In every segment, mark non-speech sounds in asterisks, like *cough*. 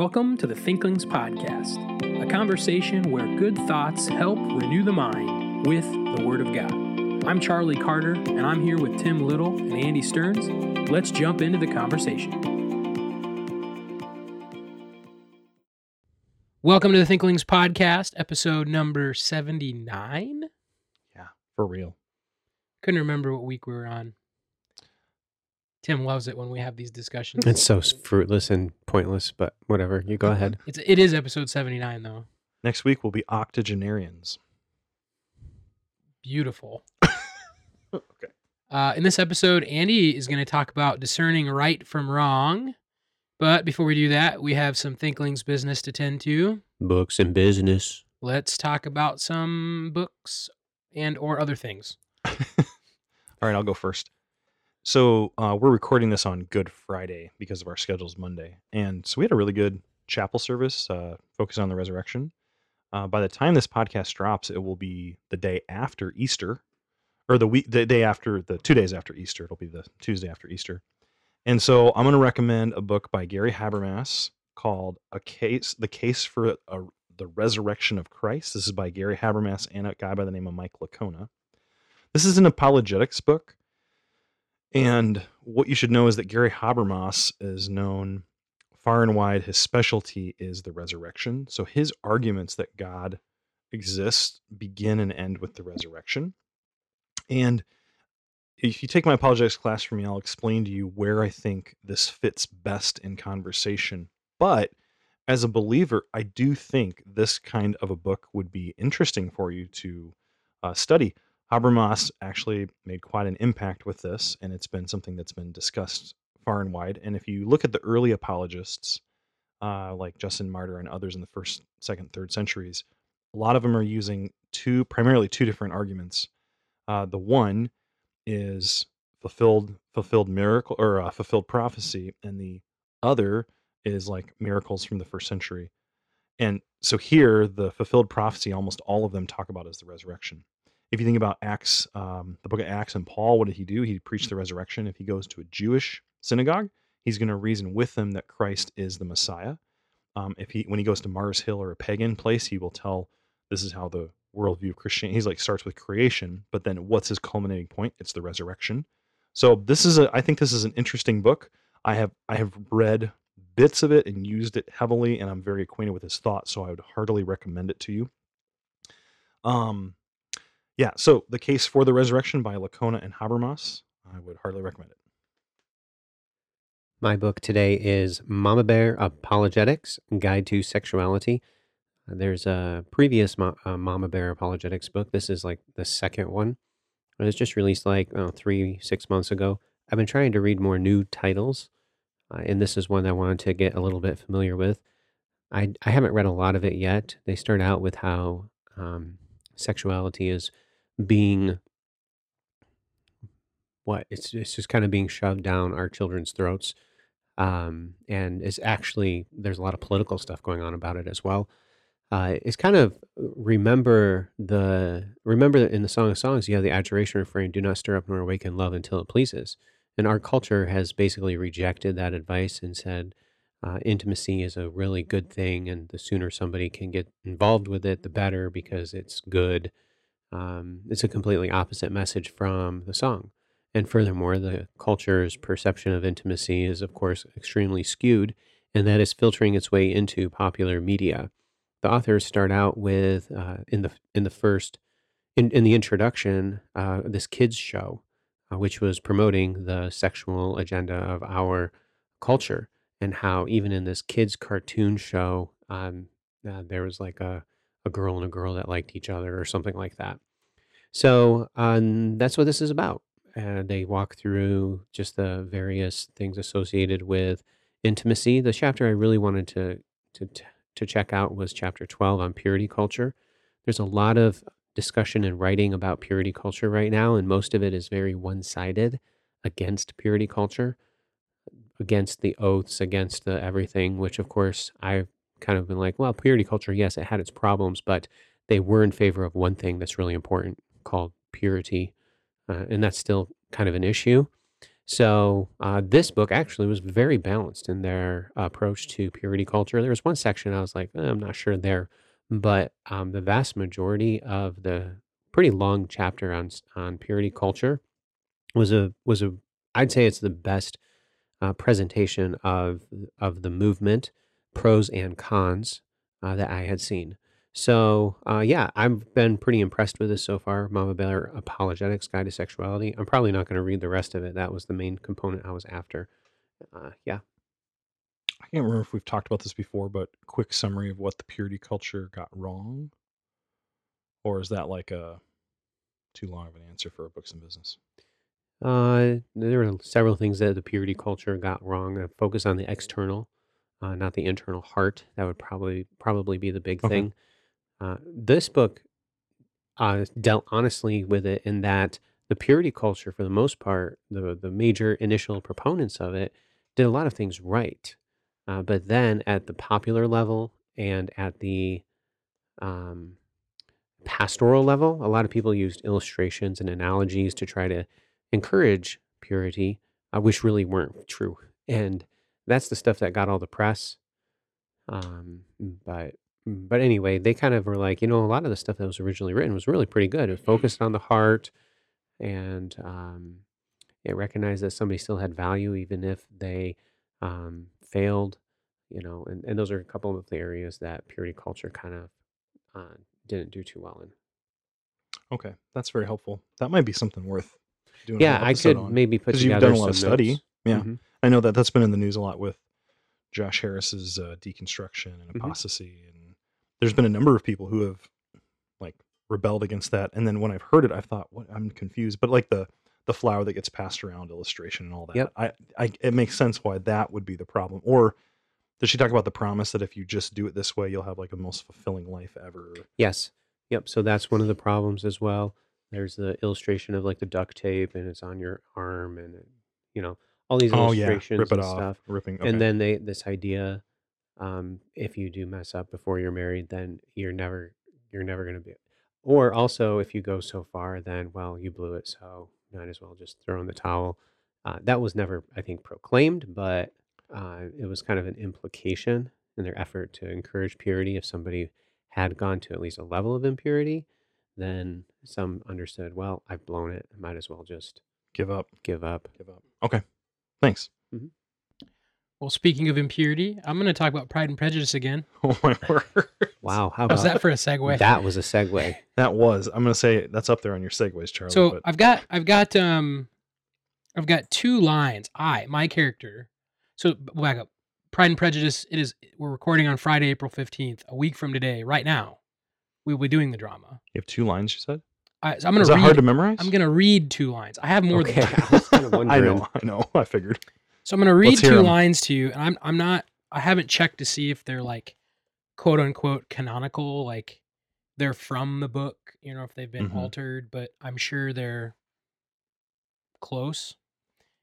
Welcome to the Thinklings Podcast, a conversation where good thoughts help renew the mind with the Word of God. I'm Charlie Carter, and I'm here with Tim Little and Andy Stearns. Let's jump into the conversation. Welcome to the Thinklings Podcast, episode number 79. Yeah, for real. Couldn't remember what week we were on. Tim loves it when we have these discussions. It's so fruitless and pointless, but whatever. You go ahead. It's it is episode 79 though. Next week will be octogenarians. Beautiful. *laughs* Okay. Uh, in this episode, Andy is going to talk about discerning right from wrong. But before we do that, we have some Thinklings business to tend to. Books and business. Let's talk about some books and or other things. *laughs* All right, I'll go first. So uh, we're recording this on Good Friday because of our schedule's Monday, and so we had a really good chapel service uh, focused on the resurrection. Uh, by the time this podcast drops, it will be the day after Easter, or the week, the day after the two days after Easter. It'll be the Tuesday after Easter, and so I'm going to recommend a book by Gary Habermas called "A Case: The Case for a, the Resurrection of Christ." This is by Gary Habermas and a guy by the name of Mike Licona. This is an apologetics book. And what you should know is that Gary Habermas is known far and wide. His specialty is the resurrection. So his arguments that God exists begin and end with the resurrection. And if you take my apologetics class from me, I'll explain to you where I think this fits best in conversation. But as a believer, I do think this kind of a book would be interesting for you to uh, study. Habermas actually made quite an impact with this, and it's been something that's been discussed far and wide. And if you look at the early apologists, uh, like Justin Martyr and others in the first, second, third centuries, a lot of them are using two, primarily two different arguments. Uh, the one is fulfilled, fulfilled miracle or uh, fulfilled prophecy, and the other is like miracles from the first century. And so here, the fulfilled prophecy, almost all of them talk about is the resurrection if you think about Acts, um, the book of Acts and Paul, what did he do? He preached the resurrection. If he goes to a Jewish synagogue, he's going to reason with them that Christ is the Messiah. Um, if he, when he goes to Mars Hill or a pagan place, he will tell this is how the worldview of Christianity. He's like starts with creation, but then what's his culminating point? It's the resurrection. So this is a, I think this is an interesting book. I have, I have read bits of it and used it heavily, and I'm very acquainted with his thoughts. So I would heartily recommend it to you. Um, yeah, so The Case for the Resurrection by Licona and Habermas. I would hardly recommend it. My book today is Mama Bear Apologetics Guide to Sexuality. There's a previous Mo- uh, Mama Bear Apologetics book. This is like the second one. It was just released like oh, three, six months ago. I've been trying to read more new titles, uh, and this is one that I wanted to get a little bit familiar with. I, I haven't read a lot of it yet. They start out with how um, sexuality is being what? It's it's just kind of being shoved down our children's throats um, and it's actually there's a lot of political stuff going on about it as well. Uh, it's kind of remember the remember that in the song of songs you have the adjuration refrain do not stir up nor awaken love until it pleases and our culture has basically rejected that advice and said uh, intimacy is a really good thing and the sooner somebody can get involved with it the better because it's good um, it's a completely opposite message from the song. And furthermore, the culture's perception of intimacy is, of course, extremely skewed, and that is filtering its way into popular media. The authors start out with uh, in the in the first in, in the introduction uh, this kids show, uh, which was promoting the sexual agenda of our culture, and how even in this kids cartoon show, um, uh, there was like a a girl and a girl that liked each other or something like that. So um, that's what this is about. And they walk through just the various things associated with intimacy. The chapter I really wanted to to to check out was chapter 12 on purity culture. There's a lot of discussion and writing about purity culture right now, and most of it is very one-sided against purity culture, against the oaths, against the everything, which of course I've kind of been like, well, purity culture, yes, it had its problems, but they were in favor of one thing that's really important called purity. Uh, and that's still kind of an issue. So uh, this book actually was very balanced in their approach to purity culture. There was one section I was like, "Eh, I'm not sure there, but um, the vast majority of the pretty long chapter on on purity culture was a was a I'd say it's the best uh, presentation of of the movement, pros and cons uh, that I had seen. So uh, yeah, I've been pretty impressed with this so far. Mama Bear Apologetics Guide to Sexuality. I'm probably not going to read the rest of it. That was the main component I was after. Uh, yeah, I can't remember if we've talked about this before, but quick summary of what the purity culture got wrong, or is that like a too long of an answer for a books and business? Uh, there are several things that the purity culture got wrong. Uh, focus on the external, uh, not the internal heart. That would probably probably be the big Okay. thing. Uh, this book uh, dealt honestly with it in that the purity culture, for the most part, the the major initial proponents of it did a lot of things right, uh, but then at the popular level and at the um, pastoral level, a lot of people used illustrations and analogies to try to encourage purity, I wish really weren't true, and that's the stuff that got all the press. Um, but but anyway, they kind of were like, you know, a lot of the stuff that was originally written was really pretty good. It focused on the heart, and um, it recognized that somebody still had value even if they um, failed. You know, and, and those are a couple of the areas that purity culture kind of uh, didn't do too well in. Okay, that's very helpful. That might be something worth Yeah, I could on. maybe put 'Cause you've done a lot of study. notes. Yeah. Mhm. I know that that's been in the news a lot with Josh Harris's uh, deconstruction and Mhm. apostasy, and there's been a number of people who have like rebelled against that. And then when I've heard it, I've thought, what? I'm confused. But like the the flower that gets passed around illustration and all that, Yep. I, I it makes sense why that would be the problem. Or does she talk about the promise that if you just do it this way, you'll have like the most fulfilling life ever? Yes. Yep. So that's one of the problems as well. There's the illustration of like the duct tape and it's on your arm and it, you know all these Oh yeah, illustrations rip it and off, stuff. ripping. Okay. And then they this idea, um, if you do mess up before you're married, then you're never you're never going to be. Or also, if you go so far, then well, you blew it, so might as well just throw in the towel. Uh, that was never, I think, proclaimed, but uh, it was kind of an implication in their effort to encourage purity. If somebody had gone to at least a level of impurity, then some understood, well, I've blown it. I might as well just give up, give up. give up. Okay, thanks. Well, speaking of impurity, I'm going to talk about Pride and Prejudice again. *laughs* Oh my word! Wow, how How's about that for a segue? that? Was a segue. *laughs* That was. I'm gonna say that's up there on your segues, Charlie. so but I've got I've got um I've got two lines. I my character. So b- back up. Pride and Prejudice. It is. We're recording on Friday, April fifteenth, a week from today. Right now, we will be doing the drama. you have two lines. You said. I, so I'm gonna Is that read. hard to memorize? I'm gonna read two lines. I have more okay, *laughs* than I was kind of I know. I know. I figured. So I'm gonna read Let's hear lines to you, and I'm I'm not I haven't checked to see if they're like quote unquote canonical, like they're from the book, you know, if they've been Mhm. altered, but I'm sure they're close.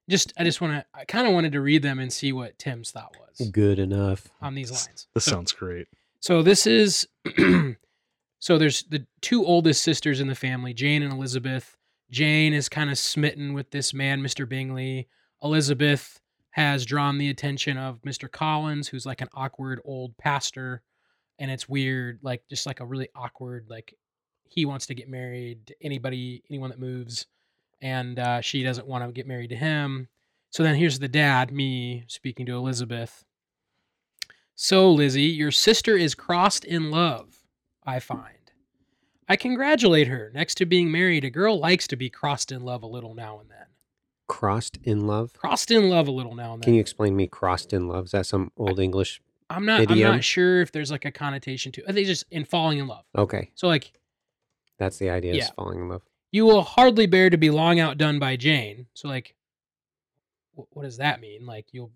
Just I just wanna I kinda wanted to read them and see what Tim's thought was Good enough. on these lines. This So- sounds great. so this is *clears throat* so there's the two oldest sisters in the family, Jane and Elizabeth. Jane is kind of smitten with this man, Mr. Bingley. Elizabeth has drawn the attention of Mr. Collins, who's like an awkward old pastor, and it's weird, like just like a really awkward, like he wants to get married to anybody, anyone that moves, and uh, she doesn't want to get married to him. So then here's the dad, me speaking to Elizabeth. So, Lizzie, your sister is crossed in love, I find. I congratulate her. Next to being married, a girl likes to be crossed in love a little now and then. Crossed in love. Crossed in love a little now and then. Can you explain me crossed in love? Is that some old English? I'm not I'm not sure if there's like a connotation to I They just in falling in love. Okay, So like that's the idea. Is Yeah. falling in love. you will hardly bear to be long outdone by Jane. So like what does that mean? Like you'll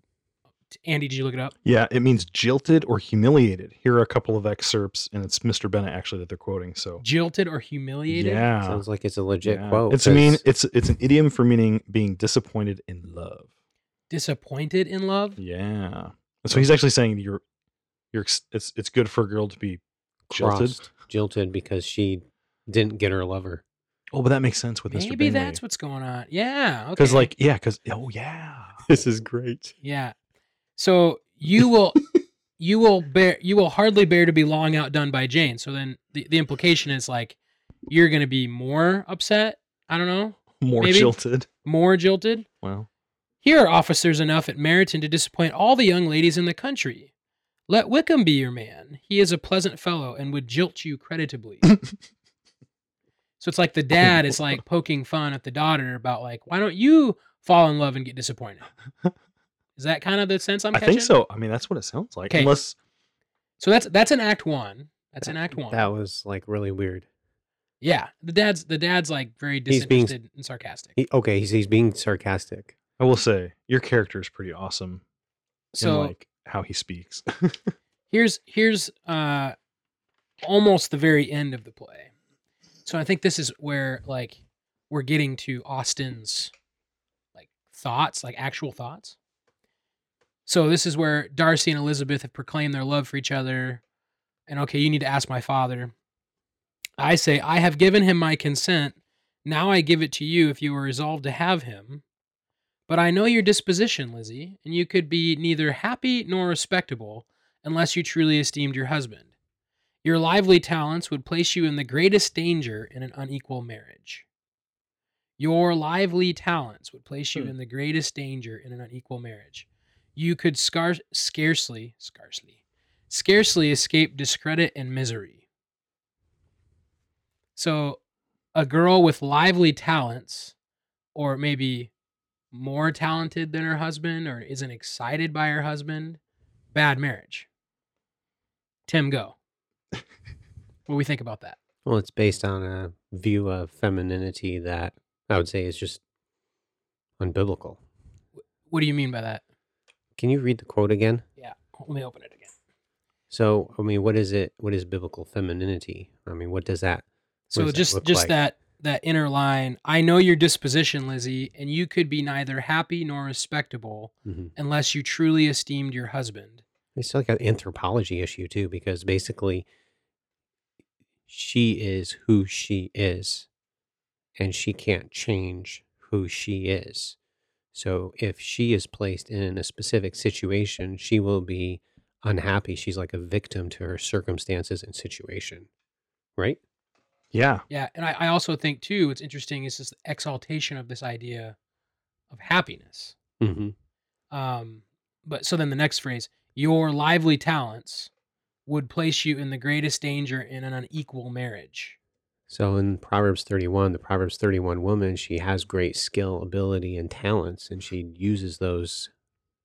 Andy, did you look it up? Yeah, it means jilted or humiliated. Here are a couple of excerpts, and it's Mr. Bennet actually that they're quoting. So Jilted or humiliated? yeah, Sounds like it's a legit yeah. quote. It's a mean. 'cause- It's it's an idiom for meaning being disappointed in love. Disappointed in love? Yeah. So he's actually saying you're you're it's it's good for a girl to be jilted. crossed, jilted because she didn't get her lover. Oh, but that makes sense with Mr. Maybe that's what's going on. Yeah. Okay. because, like, yeah, because oh yeah, *laughs* This is great. yeah. So you *laughs* will you will bear you will hardly bear to be long outdone by Jane. So then the, the implication is like you're gonna be more upset. I don't know, more Maybe. jilted. more jilted. Wow. Here are officers enough at Meryton to disappoint all the young ladies in the country. Let Wickham be your man. He is a pleasant fellow and would jilt you creditably. *laughs* so it's like the dad is like poking fun at the daughter about like, why don't you fall in love and get disappointed? *laughs* Is that kind of the sense I'm catching? I catching? think so. I mean, that's what it sounds like. 'Kay. Unless So that's that's an act one. That's an act one. That was like really weird. yeah, the dad's the dad's like very He's being- disinterested and sarcastic. He, okay, he's, he's being sarcastic. I will say your character is pretty awesome So in like how he speaks. *laughs* here's here's uh almost the very end of the play so i think this is where like we're getting to austen's like thoughts like actual thoughts so this is where darcy and elizabeth have proclaimed their love for each other and okay you need to ask my father i say i have given him my consent now i give it to you if you are resolved to have him but i know your disposition lizzie and you could be neither happy nor respectable unless you truly esteemed your husband. Your lively talents would place you in the greatest danger in an unequal marriage. Your lively talents would place you Hmm. in the greatest danger in an unequal marriage. You could scar- scarcely, scarcely, scarcely escape discredit and misery. So, a girl with lively talents, or maybe more talented than her husband, or isn't excited by her husband, bad marriage. Tim, go. *laughs* what do we think about that? Well, it's based on a view of femininity that I would say is just unbiblical. What do you mean by that? Can you read the quote again? Yeah, let me open it again. So, I mean, what is it? What is biblical femininity? I mean, what does that? So does that just look just like? that that inner line. I know your disposition, Lizzie, and you could be neither happy nor respectable Mhm. unless you truly esteemed your husband. It's like an anthropology issue too, because basically, she is who she is, and she can't change who she is. So, if she is placed in a specific situation, she will be unhappy. She's like a victim to her circumstances and situation, right? yeah. Yeah, and I, I also think too, what's interesting is this exaltation of this idea of happiness. Mm-hmm. Um, but so then the next phrase, your lively talents would place you in the greatest danger in an unequal marriage. So in Proverbs 31, the Proverbs 31 woman, she has great skill, ability, and talents, and she uses those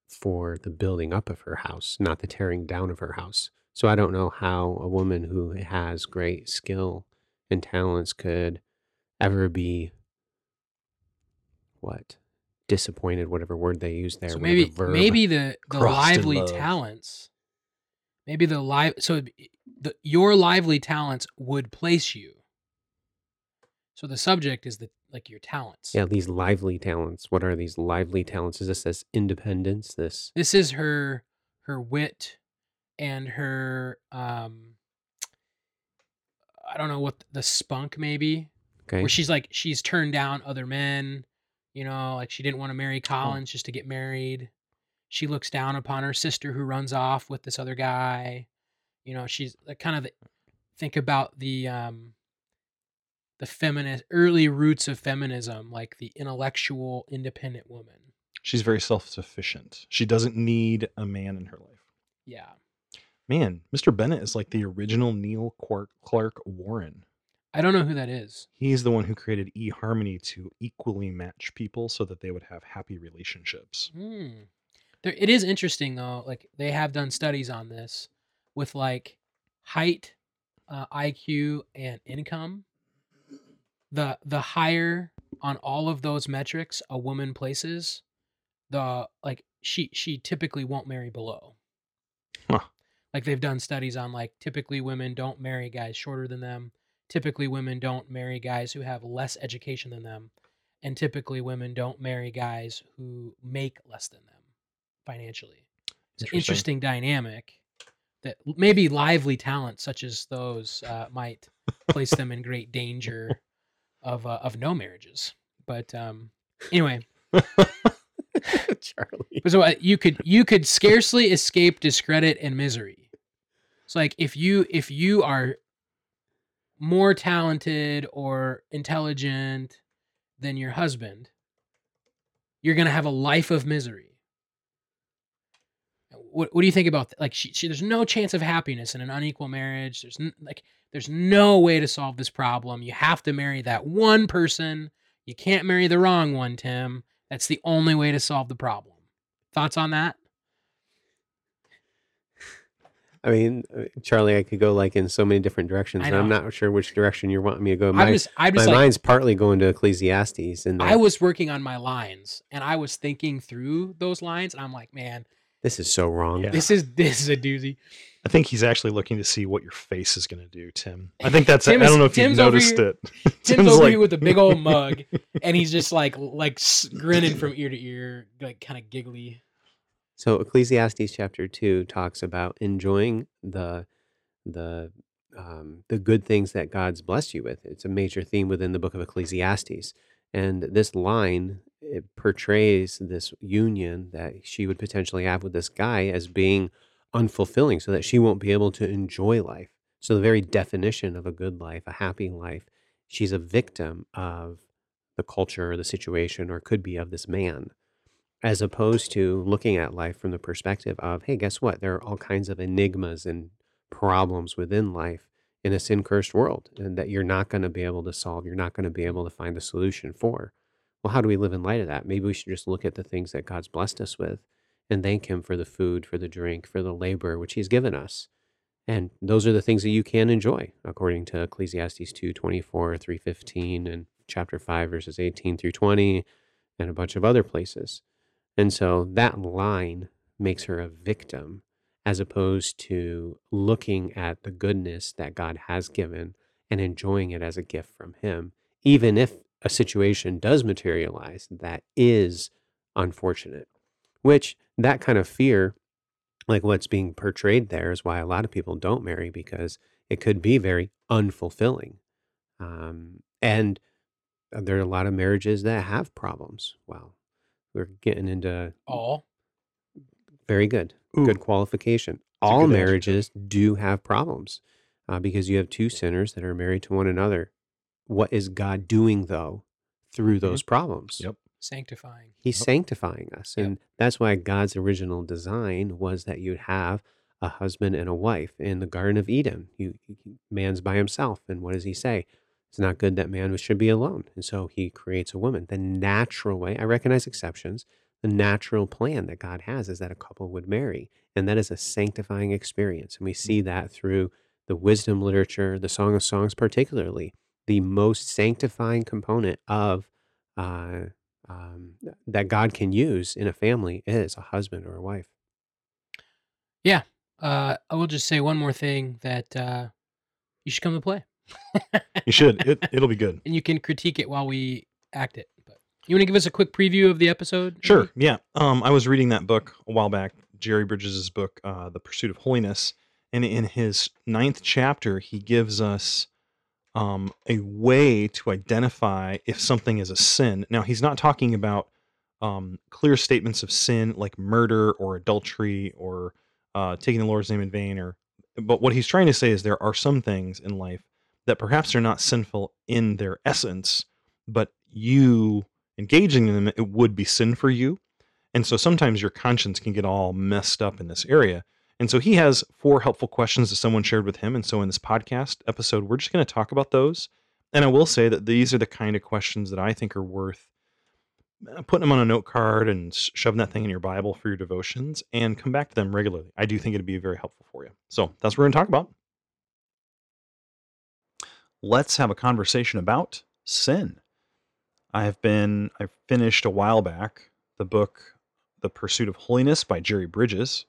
for the building up of her house, not the tearing down of her house. So I don't know how a woman who has great skill and talents could ever be what disappointed, whatever word they use there. so maybe verb. maybe the the lively talents, maybe the live so the your lively talents would place you. So the subject is the like your talents. yeah, these lively talents. What are these lively talents? Is this this independence? This This is her her wit and her um I don't know what the spunk maybe okay? where she's like she's turned down other men you know like she didn't want to Oh. marry collins just to get married she looks down upon her sister who runs off with this other guy you know she's like kind of think about the um the feminist early roots of feminism like the intellectual independent woman She's very self sufficient. She doesn't need a man in her life. yeah Man, Mr. Bennet is like the original Neil Clark, Clark Warren. i don't know who that is He's the one who created eHarmony to equally match people so that they would have happy relationships. Hmm. There, it is interesting though. Like they have done studies on this with like height, uh, IQ, and income. The the higher on all of those metrics a woman places, the like she she typically won't marry below. Huh. Like they've done studies on like typically women don't marry guys shorter than them. Typically women don't marry guys who have less education than them and typically women don't marry guys who make less than them financially. It's an Interesting. interesting dynamic that maybe lively talent such as those uh, might place them in great danger of uh, of no marriages. But um, anyway, *laughs* Charlie. so uh, you could you could scarcely escape discredit and misery. It's like if you if you are more talented or intelligent than your husband, you're gonna have a life of misery. What What do you think about like she, she? There's no chance of happiness in an unequal marriage. There's n- like there's no way to solve this problem. You have to marry that one person. You can't marry the wrong one, Tim. That's the only way to solve the problem. Thoughts on that? I mean, uh, Charlie, I could go like in so many different directions, and I'm not sure which direction you're wanting me to go. I'm My, just, I'm my like, mind's partly going to Ecclesiastes, and I was working on my lines, and I was thinking through those lines, and I'm like, man, this is so wrong. Yeah. this is this is a doozy. I think he's actually looking to see what your face is going to do, Tim. I think that's. Tim I don't know if Tim's you've noticed here- it. *laughs* Tim's, over like- here with a big old mug, *laughs* and he's just like like grinning from ear to ear, like kind of giggly. So Ecclesiastes chapter two talks about enjoying the the um, the good things that God's blessed you with. It's a major theme within the book of Ecclesiastes, and this line it portrays this union that she would potentially have with this guy as being unfulfilling, so that she won't be able to enjoy life. So the very definition of a good life, a happy life, she's a victim of the culture or the situation, or could be of this man as opposed to looking at life from the perspective of, hey, guess what? There are all kinds of enigmas and problems within life in a sin cursed world and that you're not going to be able to solve. You're not going to be able to find a solution for. Well, how do we live in light of that? Maybe we should just look at the things that God's blessed us with and thank Him for the food, for the drink, for the labor which He's given us. And those are the things that you can enjoy, according to Ecclesiastes 2 24, 315, and chapter 5, verses 18 through 20, and a bunch of other places. And so that line makes her a victim as opposed to looking at the goodness that God has given and enjoying it as a gift from Him, even if a situation does materialize that is unfortunate. Which that kind of fear, like what's being portrayed there, is why a lot of people don't marry because it could be very unfulfilling. Um, and there are a lot of marriages that have problems. Wow. We're getting into All very good, Ooh, good qualification. a All good marriages do have problems uh, because you have two sinners that are married to one another. What is God doing though through mm-hmm. those problems? Yep. sanctifying. He's Yep. sanctifying us. Yep. And that's why God's original design was that you'd have a husband and a wife in the Garden of Eden. You, you- man's by himself. And what does he say? It's not good that man should be alone. And so he creates a woman. The natural way, I recognize exceptions, the natural plan that God has is that a couple would marry. And that is a sanctifying experience. And we mm. see that through the wisdom literature, the Song of Songs, particularly. The most sanctifying component of uh, um, that God can use in a family is a husband or a wife. Yeah, uh, I will just say one more thing that uh, you should come to play, You should. It, *laughs* it'll be good. and you can critique it while we act it. But you want to give us a quick preview of the episode? Sure. Yeah. Um, I was reading that book a while back, Jerry Bridges' book, uh, The Pursuit of Holiness, and in his ninth chapter, he gives us um, a way to identify if something is a sin. Now, he's not talking about um, clear statements of sin like murder or adultery or uh, taking the Lord's name in vain, or but what he's trying to say is there are some things in life that perhaps are not sinful in their essence, but you engaging in them it would be sin for you and so sometimes your conscience can get all messed up in this area and so he has four helpful questions that someone shared with him. And so in this podcast episode we're just going to talk about those. And i will say that these are the kind of questions that i think are worth uh, putting them on a note card and shoving that thing in your bible for your devotions and come back to them regularly. I do think it'd be very helpful for you. So that's what we're going to talk about. Let's have a conversation about sin. I have been I finished a while back the book The Pursuit of Holiness by Jerry Bridges.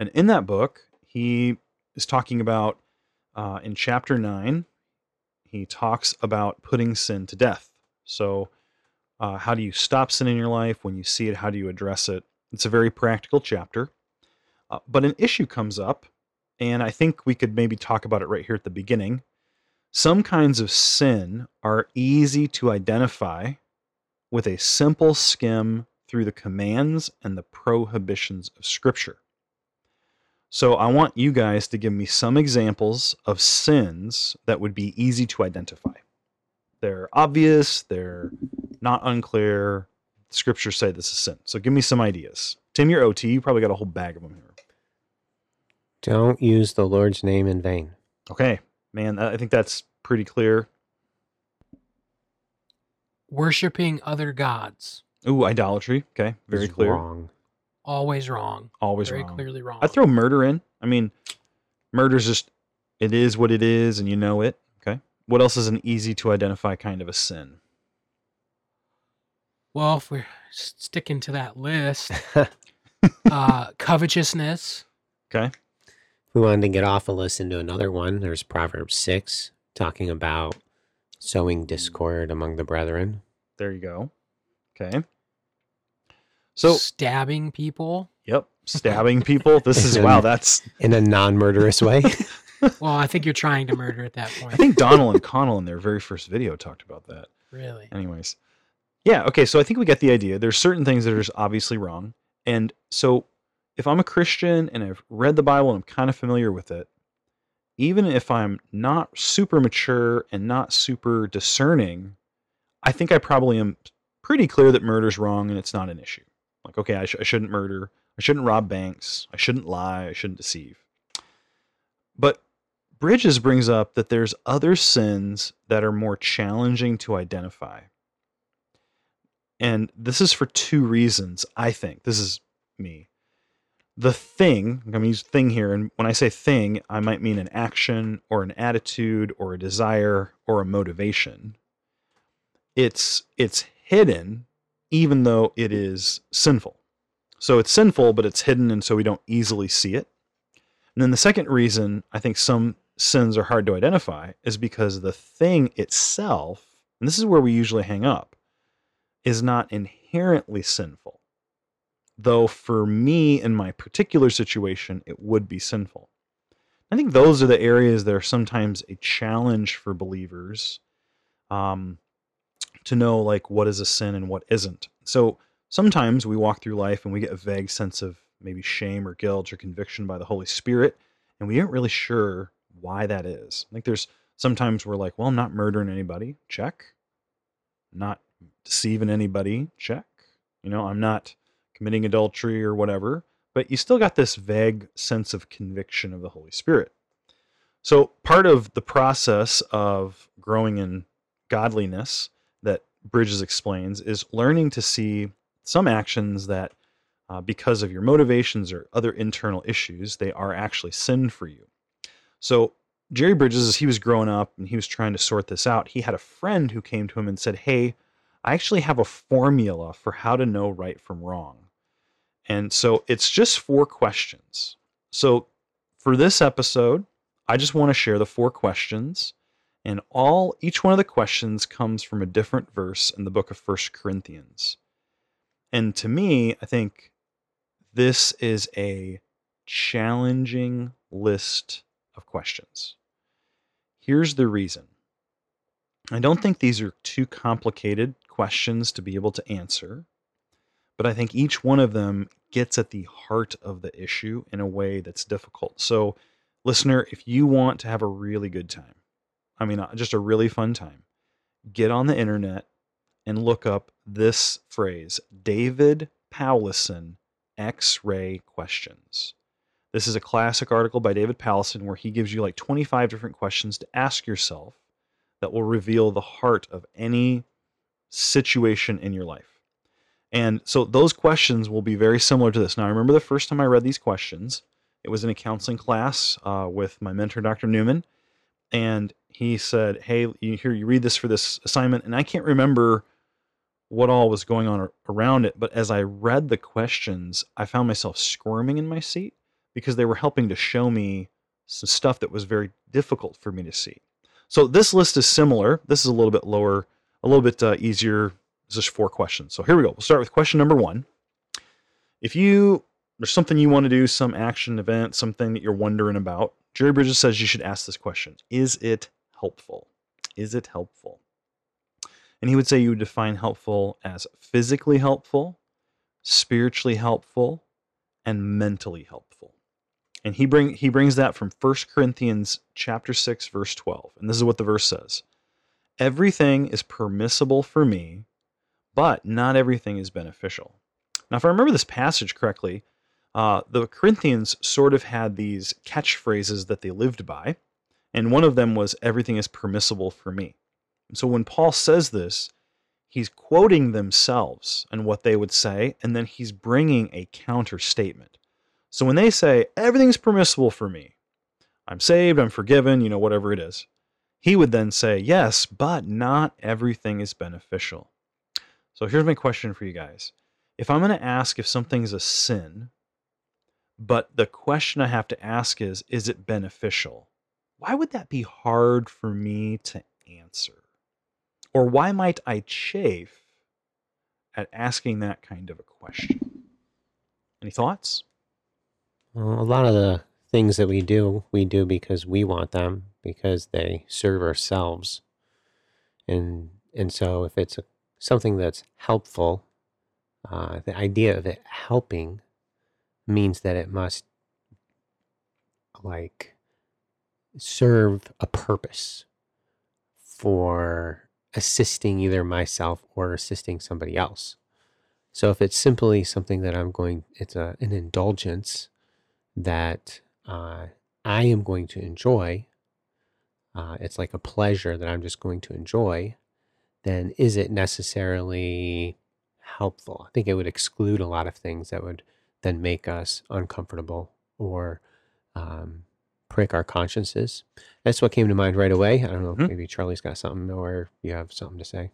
And in that book, he is talking about uh, in chapter 9, he talks about putting sin to death. So, uh, how do you stop sin in your life? When you see it, how do you address it? It's a very practical chapter. Uh, but an issue comes up, and I think we could maybe talk about it right here at the beginning. Some kinds of sin are easy to identify with a simple skim through the commands and the prohibitions of Scripture. So I want you guys to give me some examples of sins that would be easy to identify. They're obvious, they're not unclear. Scriptures say this is sin. So give me some ideas. Tim, you're OT. You probably got a whole bag of them here. Don't use the Lord's name in vain. Okay, man, I think that's pretty clear. Worshipping other gods. Ooh, idolatry. Okay, very It's clear. Wrong. Always wrong. Always Very wrong. clearly wrong. I'd throw murder in. I mean, murder's just it is what it is, and you know it. Okay. What else is an easy to identify kind of a sin? well, if we're sticking to that list, *laughs* uh, covetousness. Okay. If we wanted to get off a list into another one, there's Proverbs 6 talking about sowing discord among the brethren. There you go. Okay. So, stabbing people. yep, stabbing people. This *laughs* is wow. That's in a non murderous way. *laughs* Well, I think you're trying to murder at that point. I think Donald and Connell in their very first video talked about that. Really. Anyways, yeah, okay. So I think we get the idea. There's certain things that are just obviously wrong, and so if I'm a Christian and I've read the Bible and I'm kind of familiar with it, even if I'm not super mature and not super discerning, I think I probably am pretty clear that murder's wrong and it's not an issue. Like, okay, I, sh- I shouldn't murder, I shouldn't rob banks, I shouldn't lie, I shouldn't deceive. But Bridges brings up that there's other sins that are more challenging to identify. And this is for two reasons, I think. This is me. The thing, I'm going to use thing here, and when I say thing, I might mean an action or an attitude or a desire or a motivation. It's it's hidden even though it is sinful. So it's sinful, but it's hidden and so we don't easily see it. And then the second reason I think some sins are hard to identify is because the thing itself, and this is where we usually hang up, is not inherently sinful. Though for me, in my particular situation, it would be sinful. I think those are the areas that are sometimes a challenge for believers um, to know, like, what is a sin and what isn't. So sometimes we walk through life and we get a vague sense of maybe shame or guilt or conviction by the Holy Spirit, and we aren't really sure why that is. Think there's sometimes we're like, well, I'm not murdering anybody, check. Not deceiving anybody, check. You know, I'm not committing adultery or whatever, but you still got this vague sense of conviction of the Holy Spirit. So, part of the process of growing in godliness Bridges explains is learning to see some actions that, uh, because of your motivations or other internal issues, they are actually sin for you. So, Jerry Bridges, as he was growing up and he was trying to sort this out, he had a friend who came to him and said, Hey, I actually have a formula for how to know right from wrong. And so it's just four questions. So for this episode, I just want to share the four questions. And all each one of the questions comes from a different verse in the book of First Corinthians. And to me, I think this is a challenging list of questions. Here's the reason. I don't think these are too complicated questions to be able to answer, but I think each one of them gets at the heart of the issue in a way that's difficult. So, listener, if you want to have a really good time, I mean, uh, just a really fun time, get on the internet and look up this phrase David Powlison X ray questions. This is a classic article by David Powlison where he gives you like 25 different questions to ask yourself that will reveal the heart of any situation in your life. And so those questions will be very similar to this. Now, I remember the first time I read these questions, it was in a counseling class uh, with my mentor, Dr. Newman. And he said, Hey, you, here, you read this for this assignment. And I can't remember what all was going on around it. But as I read the questions, I found myself squirming in my seat because they were helping to show me some stuff that was very difficult for me to see. So this list is similar. This is a little bit lower, a little bit uh, easier. It's just four questions. So here we go. We'll start with question number one. If you there's something you want to do, some action event, something that you're wondering about, Jerry Bridges says you should ask this question: Is it helpful? Is it helpful? And he would say you would define helpful as physically helpful, spiritually helpful, and mentally helpful. And he bring he brings that from 1 Corinthians chapter 6 verse 12. And this is what the verse says. Everything is permissible for me, but not everything is beneficial. Now, if I remember this passage correctly, uh, the Corinthians sort of had these catchphrases that they lived by, and one of them was, Everything is permissible for me. And so when Paul says this, he's quoting themselves and what they would say, and then he's bringing a counter statement. So when they say, Everything's permissible for me, I'm saved, I'm forgiven, you know, whatever it is, he would then say, Yes, but not everything is beneficial. So here's my question for you guys. If I'm going to ask if something's a sin, but the question I have to ask is, is it beneficial? Why would that be hard for me to answer? Or why might I chafe at asking that kind of a question? Any thoughts? Well, a lot of the things that we do, we do because we want them, because they serve ourselves. And and so if it's a, something that's helpful, uh, the idea of it helping means that it must like serve a purpose for assisting either myself or assisting somebody else. So if it's simply something that I'm going, it's a, an indulgence that uh, I am going to enjoy, uh, it's like a pleasure that I'm just going to enjoy, then is it necessarily helpful? I think it would exclude a lot of things that would then make us uncomfortable or um, prick our consciences. That's what came to mind right away. I don't know, Mhm. maybe Charlie's got something or you have something to say.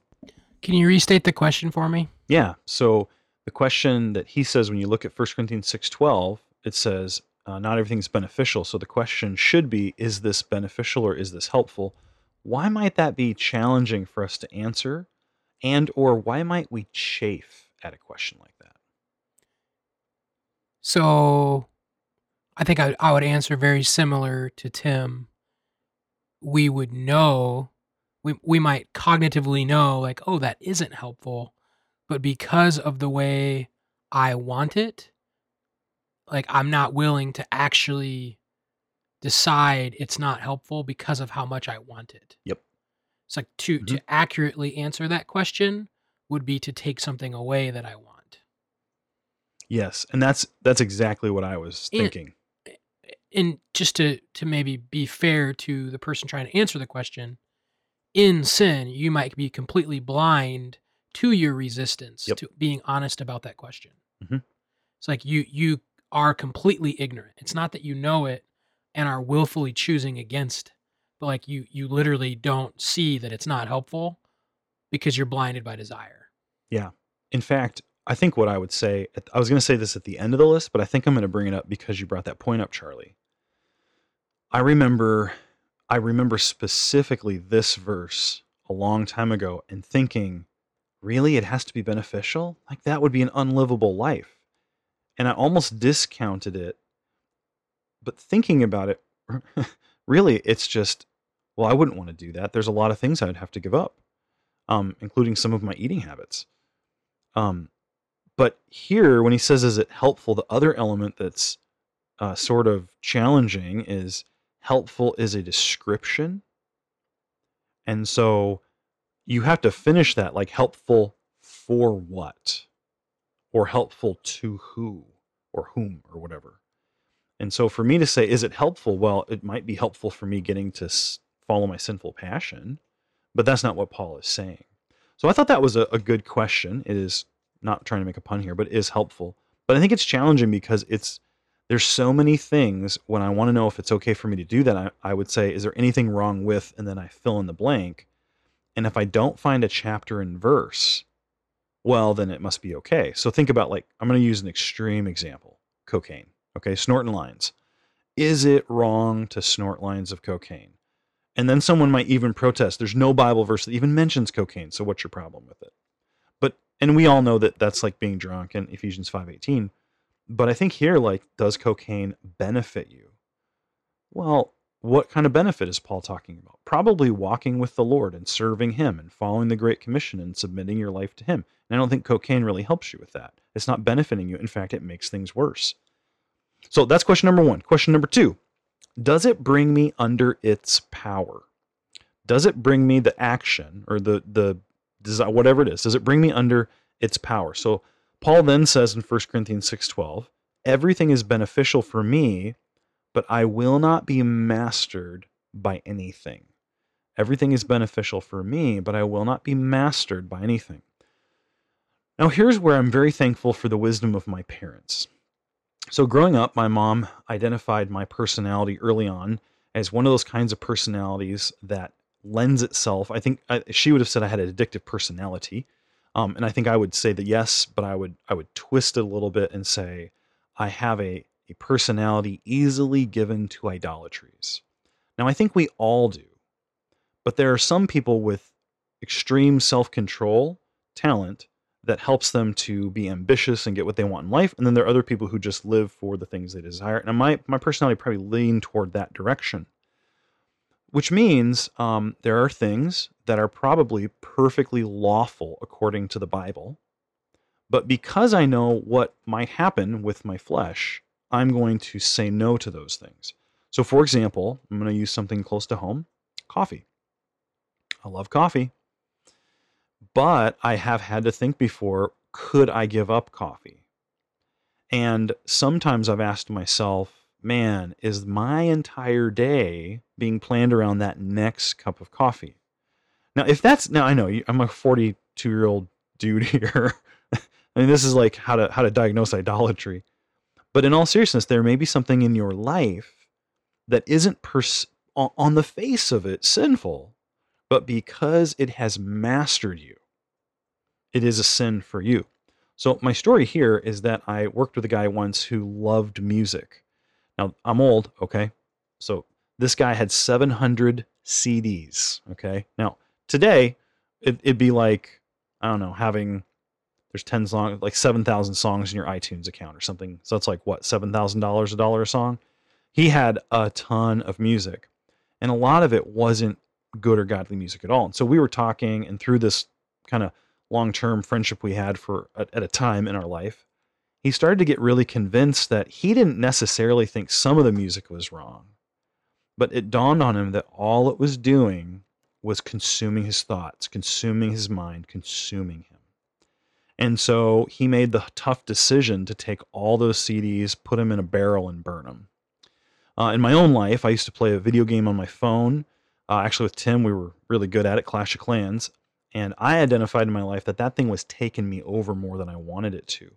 Can you restate the question for me? Yeah. So the question that he says when you look at 1 Corinthians 6:12, it says uh, not everything's beneficial. So the question should be is this beneficial or is this helpful? Why might that be challenging for us to answer? And or why might we chafe at a question like that? So I think I, I would answer very similar to Tim. We would know, we, we might cognitively know, like, oh, that isn't helpful. But because of the way I want it, like, I'm not willing to actually decide it's not helpful because of how much I want it. Yep. It's like to, mm-hmm. to accurately answer that question would be to take something away that I want. Yes, and that's that's exactly what I was thinking. And just to to maybe be fair to the person trying to answer the question in sin you might be completely blind to your resistance Yep. to being honest about that question Mhm. it's like you you are completely ignorant it's not that you know it and are willfully choosing against but like you you literally don't see that it's not helpful because you're blinded by desire Yeah. In fact, I think what I would say, I was going to say this at the end of the list, but I think I'm going to bring it up because you brought that point up, Charlie. I remember, I remember specifically this verse a long time ago and thinking, really, it has to be beneficial? Like that would be an unlivable life. And I almost discounted it. But thinking about it, *laughs* really, it's just, well, I wouldn't want to do that. There's a lot of things I'd have to give up, um, including some of my eating habits. Um, but here, when he says, "Is it helpful?" The other element that's uh, sort of challenging is helpful is a description, and so you have to finish that like helpful for what, or helpful to who, or whom, or whatever. And so, for me to say, "Is it helpful?" Well, it might be helpful for me getting to follow my sinful passion, but that's not what Paul is saying. So I thought that was a, a good question. It is not trying to make a pun here, but it is helpful. But I think it's challenging because it's there's so many things when I want to know if it's okay for me to do that. I, I would say, is there anything wrong with, and then I fill in the blank. And if I don't find a chapter and verse, well, then it must be okay. So think about like I'm going to use an extreme example: cocaine. Okay, snorting lines. Is it wrong to snort lines of cocaine? And then someone might even protest. There's no Bible verse that even mentions cocaine. So what's your problem with it? But and we all know that that's like being drunk in Ephesians 5:18. But I think here like does cocaine benefit you? Well, what kind of benefit is Paul talking about? Probably walking with the Lord and serving Him and following the Great Commission and submitting your life to Him. And I don't think cocaine really helps you with that. It's not benefiting you. In fact, it makes things worse. So that's question number one. Question number two Does it bring me under its power? Does it bring me the action or the, the whatever it is? Does it bring me under its power? So Paul then says in 1 Corinthians 6:12, everything is beneficial for me but I will not be mastered by anything. Everything is beneficial for me, but I will not be mastered by anything. Now, here's where I'm very thankful for the wisdom of my parents. So, growing up, my mom identified my personality early on as one of those kinds of personalities that lends itself. I think I, she would have said I had an addictive personality, um, and I think I would say that yes, but I would I would twist it a little bit and say I have a a personality easily given to idolatries. Now, I think we all do, but there are some people with extreme self control, talent, that helps them to be ambitious and get what they want in life. And then there are other people who just live for the things they desire. And my, my personality probably lean toward that direction, which means um, there are things that are probably perfectly lawful according to the Bible. But because I know what might happen with my flesh, I'm going to say no to those things. So, for example, I'm going to use something close to home coffee. I love coffee, but I have had to think before could I give up coffee? And sometimes I've asked myself, man, is my entire day being planned around that next cup of coffee? Now, if that's now, I know I'm a 42 year old dude *laughs* here. I mean, this is like how to how to diagnose idolatry. But in all seriousness, there may be something in your life that isn't pers- on the face of it sinful, but because it has mastered you, it is a sin for you. So, my story here is that I worked with a guy once who loved music. Now, I'm old, okay? So, this guy had 700 CDs, okay? Now, today, it, would be like, I don't know, having there's 10 songs like 7000 songs in your itunes account or something so that's like what $7000 a dollar a song he had a ton of music and a lot of it wasn't good or godly music at all and so we were talking and through this kind of long-term friendship we had for at a time in our life he started to get really convinced that he didn't necessarily think some of the music was wrong but it dawned on him that all it was doing was consuming his thoughts consuming his mind consuming him and so he made the tough decision to take all those CDs, put them in a barrel, and burn them. Uh, in my own life, I used to play a video game on my phone. Uh, actually, with Tim, we were really good at it, Clash of Clans. And I identified in my life that that thing was taking me over more than I wanted it to.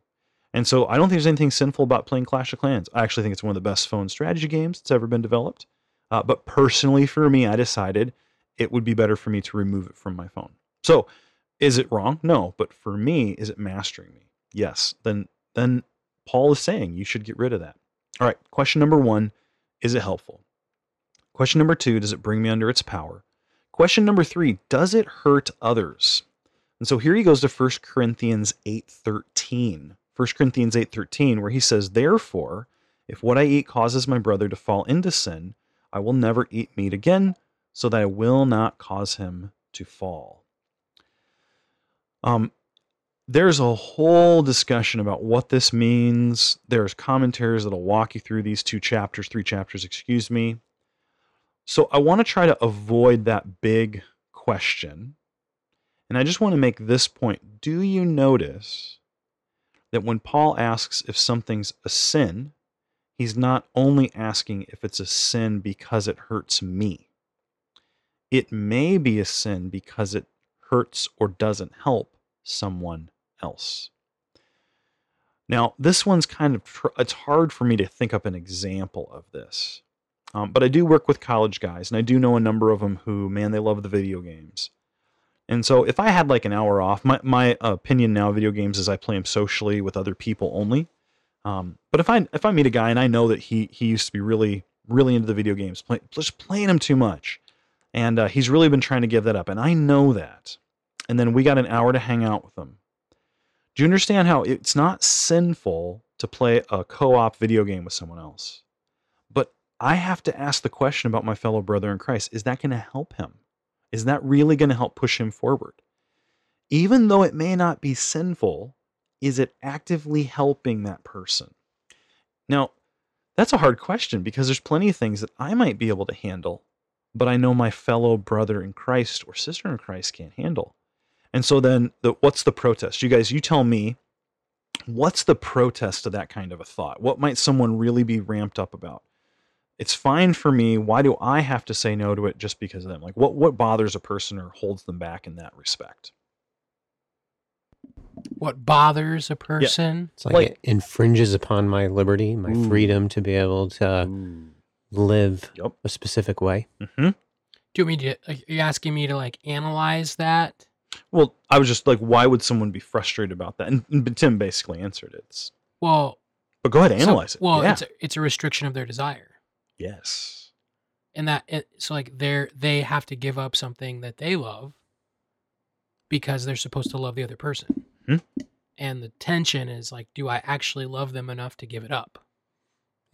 And so I don't think there's anything sinful about playing Clash of Clans. I actually think it's one of the best phone strategy games that's ever been developed. Uh, but personally, for me, I decided it would be better for me to remove it from my phone. So is it wrong? No. But for me, is it mastering me? Yes. Then then Paul is saying you should get rid of that. All right. Question number one, is it helpful? Question number two, does it bring me under its power? Question number three, does it hurt others? And so here he goes to 1 Corinthians 8:13. 1 Corinthians 8:13 where he says, "Therefore, if what I eat causes my brother to fall into sin, I will never eat meat again, so that I will not cause him to fall." Um, there's a whole discussion about what this means. There's commentaries that'll walk you through these two chapters, three chapters, excuse me. So I want to try to avoid that big question. And I just want to make this point. Do you notice that when Paul asks if something's a sin, he's not only asking if it's a sin because it hurts me, it may be a sin because it hurts or doesn't help someone else. Now, this one's kind of, tr- it's hard for me to think up an example of this. Um, but I do work with college guys, and I do know a number of them who, man, they love the video games. And so if I had like an hour off, my, my opinion now video games is I play them socially with other people only. Um, but if I if I meet a guy and I know that he he used to be really really into the video games, play, just playing them too much, and uh, he's really been trying to give that up, and I know that and then we got an hour to hang out with them. Do you understand how it's not sinful to play a co op video game with someone else? But I have to ask the question about my fellow brother in Christ is that going to help him? Is that really going to help push him forward? Even though it may not be sinful, is it actively helping that person? Now, that's a hard question because there's plenty of things that I might be able to handle, but I know my fellow brother in Christ or sister in Christ can't handle. And so then, the, what's the protest? You guys, you tell me, what's the protest to that kind of a thought? What might someone really be ramped up about? It's fine for me. Why do I have to say no to it just because of them? Like, what what bothers a person or holds them back in that respect? What bothers a person? It's like, Like- it infringes upon my liberty, my Ooh. freedom to be able to live Yep. a specific way. hmm Do you mean me to? Are you asking me to like analyze that? Well, I was just like, why would someone be frustrated about that? And, and Tim basically answered it. It's- Well, but go ahead, so- analyze it. Well, yeah. it's a, it's a restriction of their desire, yes. and that it, so like they're they have to give up something that they love because they're supposed to love the other person, Mhm. and the tension is like, do I actually love them enough to give it up?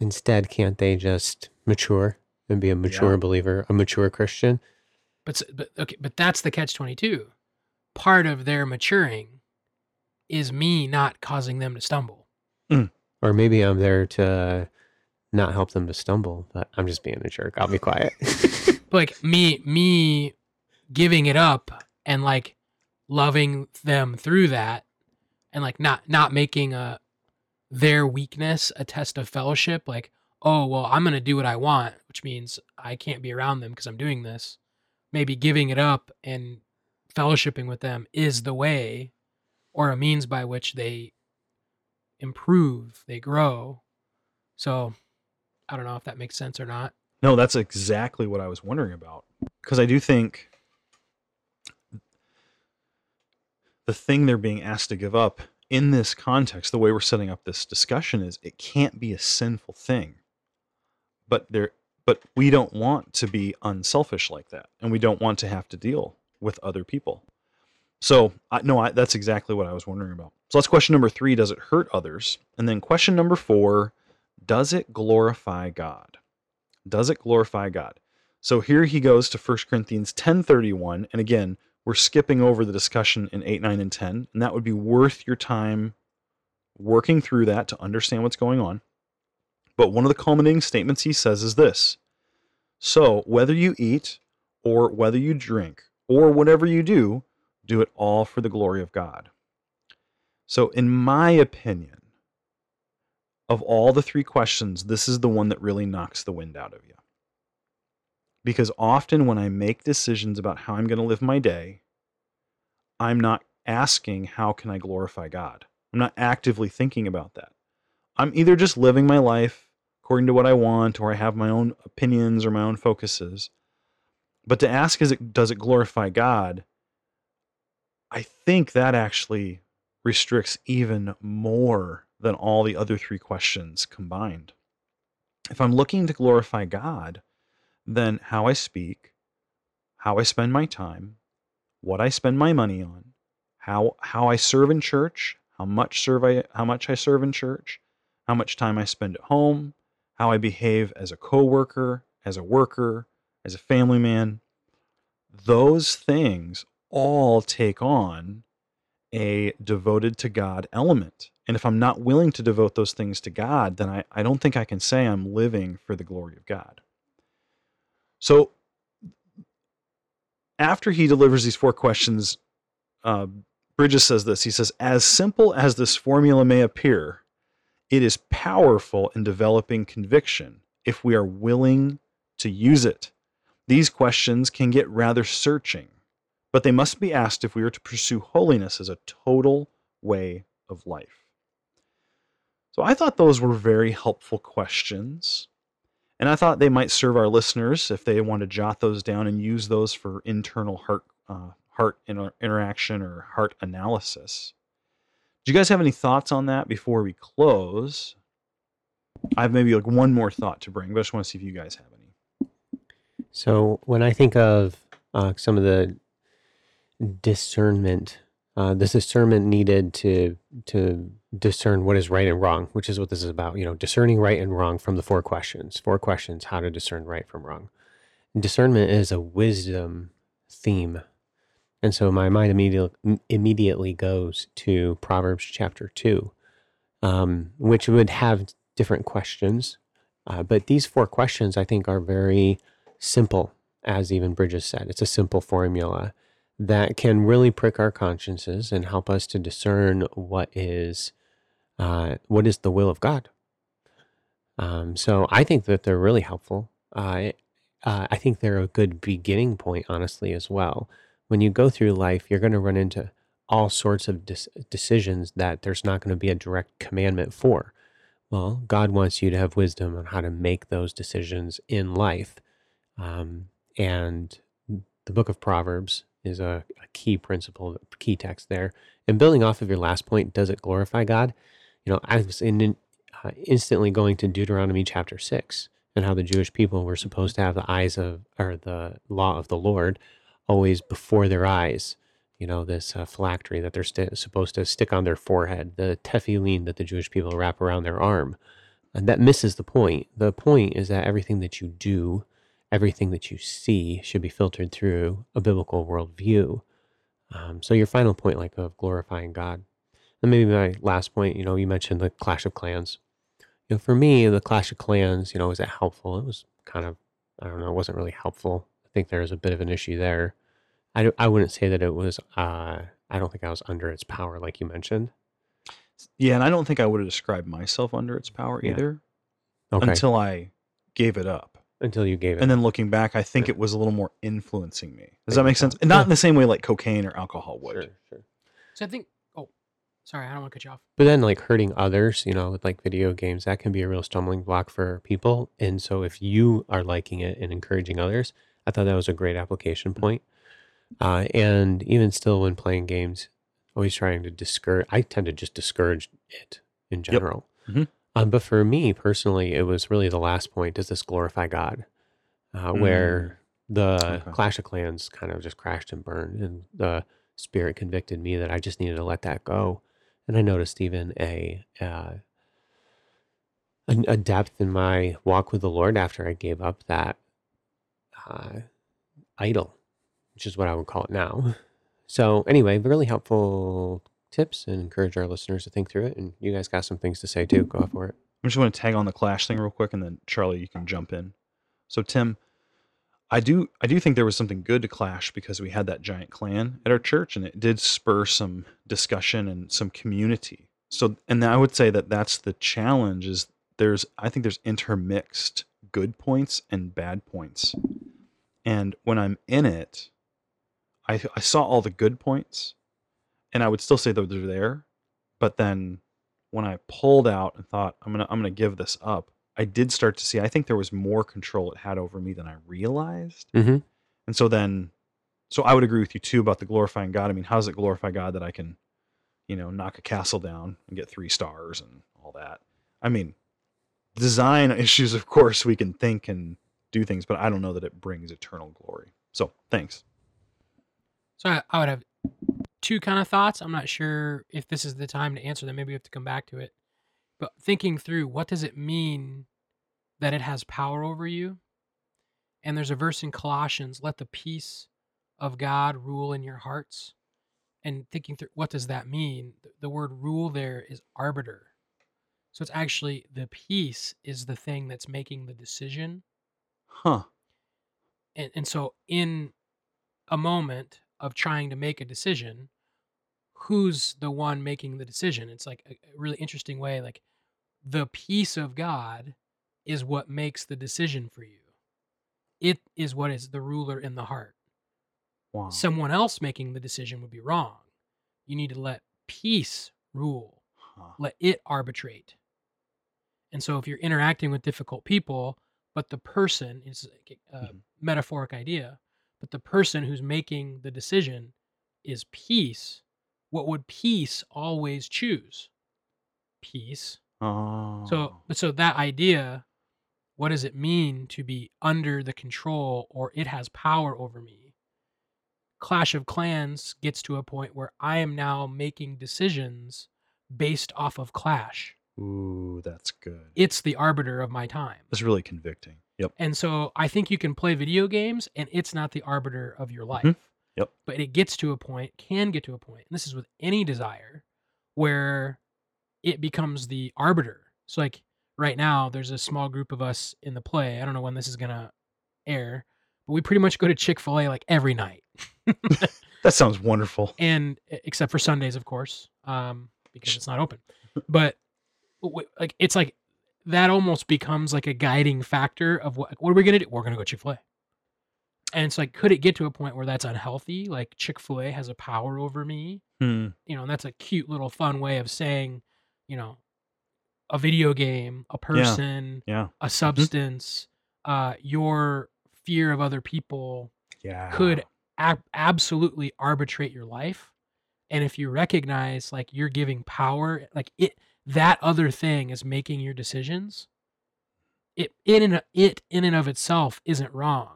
Instead, can't they just mature and be a mature believer, a mature Christian? But but okay, but that's the catch twenty two. Part of their maturing is me not causing them to stumble. Or maybe I'm there to not help them to stumble, but I'm just being a jerk. I'll be quiet. *laughs* *laughs* like me me giving it up and like loving them through that and like not not making a their weakness a test of fellowship like oh well i'm going to do what i want which means i can't be around them because i'm doing this maybe giving it up and fellowshipping with them is the way or a means by which they improve they grow so i don't know if that makes sense or not No, that's exactly what I was wondering about. Because I do think the thing they're being asked to give up in this context, the way we're setting up this discussion is it can't be a sinful thing. But there but we don't want to be unselfish like that. And we don't want to have to deal with other people. So I, no, I, that's exactly what I was wondering about. So that's question number three. Does it hurt others? And then question number four, does it glorify God? does it glorify God? So here he goes to 1 Corinthians 10:31 and again, we're skipping over the discussion in 8, 9 and 10, and that would be worth your time working through that to understand what's going on. But one of the culminating statements he says is this. So, whether you eat or whether you drink or whatever you do, do it all for the glory of God. So, in my opinion, of all the three questions, this is the one that really knocks the wind out of you. Because often when I make decisions about how I'm going to live my day, I'm not asking, how can I glorify God? I'm not actively thinking about that. I'm either just living my life according to what I want, or I have my own opinions or my own focuses. But to ask, is it, does it glorify God? I think that actually restricts even more than all the other three questions combined. If I'm looking to glorify God, then how I speak, how I spend my time, what I spend my money on, how how I serve in church, how much serve I how much I serve in church, how much time I spend at home, how I behave as a coworker, as a worker, as a family man, those things all take on a devoted to God element. And if I'm not willing to devote those things to God, then I, I don't think I can say I'm living for the glory of God. So after he delivers these four questions, uh, Bridges says this. He says, As simple as this formula may appear, it is powerful in developing conviction if we are willing to use it. These questions can get rather searching, but they must be asked if we are to pursue holiness as a total way of life. So I thought those were very helpful questions. And I thought they might serve our listeners if they want to jot those down and use those for internal heart uh, heart inter- interaction or heart analysis. Do you guys have any thoughts on that before we close? I have maybe like one more thought to bring, but I just want to see if you guys have any. So when I think of uh, some of the discernment uh, this discernment needed to to discern what is right and wrong, which is what this is about. You know, discerning right and wrong from the four questions. Four questions: how to discern right from wrong. Discernment is a wisdom theme, and so my mind immediately immediately goes to Proverbs chapter two, um, which would have different questions, uh, but these four questions I think are very simple, as even Bridges said. It's a simple formula that can really prick our consciences and help us to discern what is uh, what is the will of God. Um, so I think that they're really helpful. Uh, uh, I think they're a good beginning point, honestly, as well. When you go through life, you're going to run into all sorts of dis- decisions that there's not going to be a direct commandment for. Well, God wants you to have wisdom on how to make those decisions in life. Um, and the book of Proverbs is a, a key principle, key text there. And building off of your last point, does it glorify God? You know, I was in, uh, instantly going to Deuteronomy chapter six and how the Jewish people were supposed to have the eyes of, or the law of the Lord always before their eyes. You know, this uh, phylactery that they're st- supposed to stick on their forehead, the tefillin that the Jewish people wrap around their arm. And that misses the point. The point is that everything that you do everything that you see should be filtered through a biblical worldview. Um, so your final point, like of glorifying God, and maybe my last point, you know, you mentioned the Clash of Clans. You know, for me, the Clash of Clans, you know, was it helpful? It was kind of, I don't know, it wasn't really helpful. I think there was a bit of an issue there. I, I wouldn't say that it was, uh, I don't think I was under its power, like you mentioned. Yeah, and I don't think I would have described myself under its power Yeah. either Okay. until I gave it up. Until you gave it. And then looking back, I think Sure. it was a little more influencing me. Does Think that make so. sense? And not Yeah. in the same way like cocaine or alcohol would. sure, sure. So I think. Oh, sorry, I don't want to cut you off. But then, like hurting others, you know, with like video games, that can be a real stumbling block for people. And so, if you are liking it and encouraging others, I thought that was a great application point. Uh, and even still, when playing games, always trying to discourage, I tend to just discourage it in general. Mhm. Um, but for me personally, it was really the last point does this glorify God? Uh, Where the Okay. Clash of Clans kind of just crashed and burned, and the spirit convicted me that I just needed to let that go. And I noticed even a uh, a, a depth in my walk with the Lord after I gave up that uh, idol, which is what I would call it now. *laughs* So anyway, really helpful tips and encourage our listeners to think through it. And you guys got some things to say too. Go for it. I just want to tag on the clash thing real quick, and then Charlie, you can jump in. So Tim, I do I do think there was something good to clash because we had that giant clan at our church, and it did spur some discussion and some community. So, and I would say that that's the challenge. Is there's I think there's intermixed good points and bad points, and when I'm in it, I I saw all the good points, and I would still say that they're there, but then when I pulled out and thought I'm gonna I'm gonna give this up, I did start to see. I think there was more control it had over me than I realized. Mm-hmm. And so then, so I would agree with you too about the glorifying God. I mean, how does it glorify God that I can, you know, knock a castle down and get three stars and all that? I mean, design *laughs* issues, of course, we can think and do things, but I don't know that it brings eternal glory. So thanks. So I, I would have two kind of thoughts. I'm not sure if this is the time to answer them. Maybe we have to come back to it. But thinking through what does it mean that it has power over you? And there's a verse in Colossians, let the peace of God rule in your hearts. And thinking through what does that mean? The, the word rule there is arbiter. So it's actually the peace is the thing that's making the decision Huh. and, and so in a moment of trying to make a decision who's the one making the decision it's like a, a really interesting way like the peace of god is what makes the decision for you it is what is the ruler in the heart Wow. someone else making the decision would be wrong you need to let peace rule Huh. let it arbitrate. And so if you're interacting with difficult people, but the person is a Mhm. metaphoric idea, but the person who's making the decision is peace, what would peace always choose? Peace. Oh. So but so that idea, what does it mean to be under the control or it has power over me? Clash of Clans gets to a point where I am now making decisions based off of Clash. Ooh, that's good. It's the arbiter of my time. That's really convicting. Yep. And so I think you can play video games and it's not the arbiter of your life. Mm-hmm. Yep. But it gets to a point, can get to a point, and this is with any desire, where it becomes the arbiter. So like right now, there's a small group of us in the play. I don't know when this is gonna air, but we pretty much go to Chick fil A like every night. *laughs* That sounds wonderful. and except for Sundays, of course, um, because it's not open. *laughs* But like it's like that almost becomes like a guiding factor of what what are we gonna do? We're gonna go to Chick Fil A. And it's like, could it get to a point where that's unhealthy? Like Chick Fil A has a power over me, Hmm. you know, and that's a cute little fun way of saying, you know, a video game, a person, Yeah. a substance, uh, your fear of other people, Yeah. could ab- absolutely arbitrate your life and if you recognize like you're giving power like it that other thing is making your decisions it in and it in and of itself isn't wrong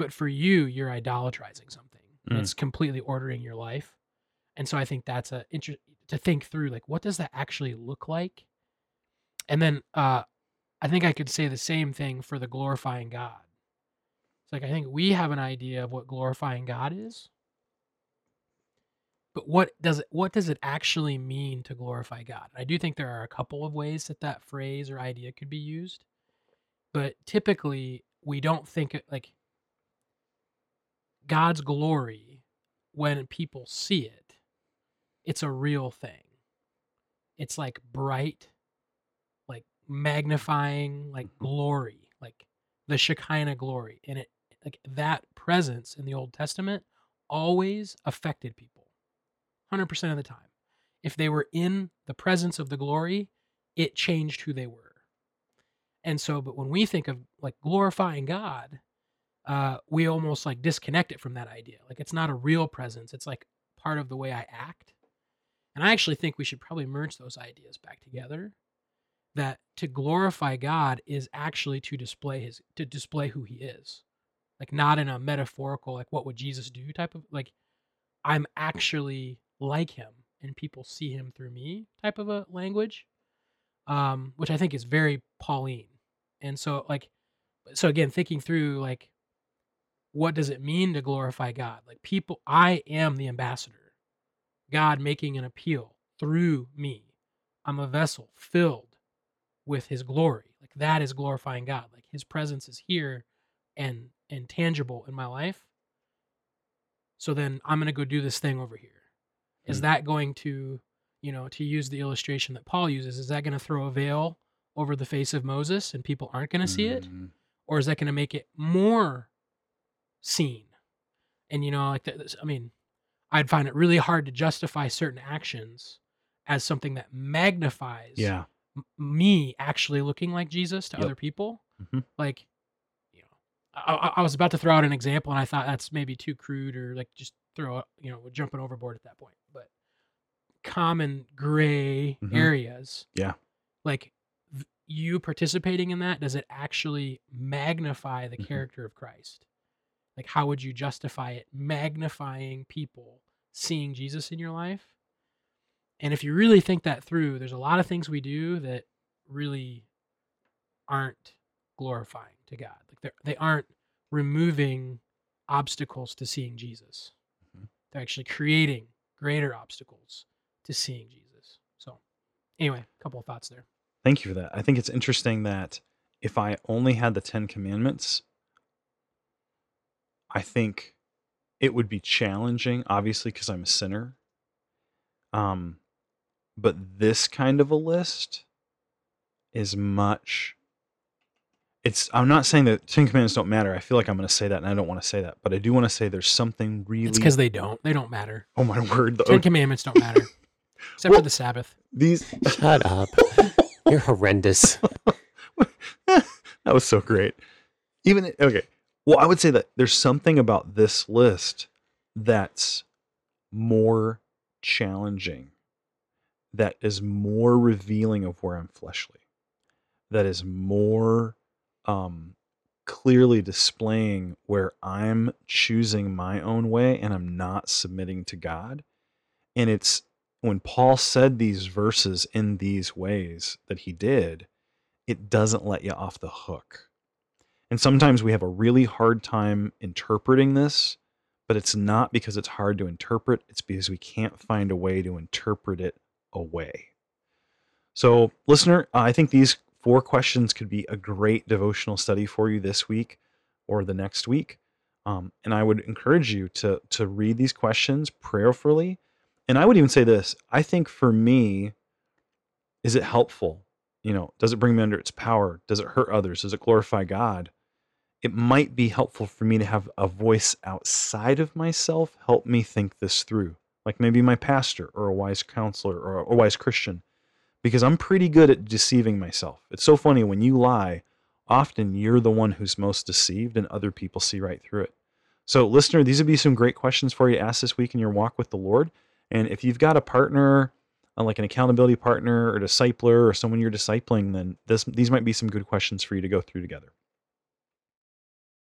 but for you you're idolatrizing something Mm. it's completely ordering your life and so i think that's a inter- to think through like what does that actually look like and then uh i think i could say the same thing for the glorifying god it's like I think we have an idea of what glorifying God is. But what does it what does it actually mean to glorify God? I do think there are a couple of ways that that phrase or idea could be used. But typically we don't think it like God's glory when people see it. It's a real thing. It's like bright like magnifying like Mhm. glory, like the Shekinah glory. And it like that presence in the Old Testament always affected people 100% of the time. If they were in the presence of the glory, it changed who they were. And so, but when we think of like glorifying God, uh, we almost like disconnect it from that idea. Like it's not a real presence, it's like part of the way I act. And I actually think we should probably merge those ideas back together. That to glorify God is actually to display his to display who he is like not in a metaphorical like what would jesus do type of like i'm actually like him and people see him through me type of a language um which i think is very pauline and so like so again thinking through like what does it mean to glorify god? Like people i am the ambassador. God making an appeal through me. I'm a vessel filled with his glory. Like that is glorifying god. Like his presence is here and and tangible in my life. So then i'm going to go do this thing over here. Is Hmm. that going to you know to use the illustration that paul uses is that going to throw a veil over the face of moses and people aren't going to see it? Mm. or is that going to make it more seen and you know like that i mean i'd find it really hard to justify certain actions as something that magnifies Yeah. m- me actually looking like Jesus to Yep. other people. Mhm. Like, you know, I, I- was about to throw out an example, and I thought that's maybe too crude or like just throw, you know, jumping overboard at that point. But common gray Mhm. areas, Yeah. like you participating in that, does it actually magnify the Mhm. character of Christ? Like, how would you justify it magnifying people seeing Jesus in your life? And if you really think that through, there's a lot of things we do that really aren't glorifying to God. Like they they aren't removing obstacles to seeing Jesus. Mhm. They're actually creating greater obstacles to seeing Jesus. So, anyway, a couple of thoughts there. Thank you for that. I think it's interesting that if I only had the Ten Commandments, I think it would be challenging, obviously, because I'm a sinner. Um, but this kind of a list is much. It's. I'm not saying that Ten Commandments don't matter. I feel like I'm going to say that, and I don't want to say that, but I do want to say there's something really. It's because they don't. They don't matter. oh my word! The, Ten Commandments don't matter, *laughs* except Well- for the Sabbath. these. *laughs* Shut up. You're horrendous. *laughs* that was so great. Even okay. Well, I would say that there's something about this list that's more challenging, that is more revealing of where I'm fleshly, that is more um, clearly displaying where I'm choosing my own way and I'm not submitting to God. And it's when Paul said these verses in these ways that he did, it doesn't let you off the hook. And sometimes we have a really hard time interpreting this, but it's not because it's hard to interpret, it's because we can't find a way to interpret it away. So, listener, I think these four questions could be a great devotional study for you this week or the next week. Um, and I would encourage you to to read these questions prayerfully. And I would even say this: I think for me, is it helpful? You know, does it bring me under its power? Does it hurt others? Does it glorify God? It might be helpful for me to have a voice outside of myself help me think this through, like maybe my pastor or a wise counselor or a wise Christian because I'm pretty good at deceiving myself. It's so funny when you lie, often you're the one who's most deceived and other people see right through it. So, listener, these would be some great questions for you to ask this week in your walk with the Lord. And if you've got a partner, uh, like an accountability partner or discipler or someone you're discipling, then this, these might be some good questions for you to go through together.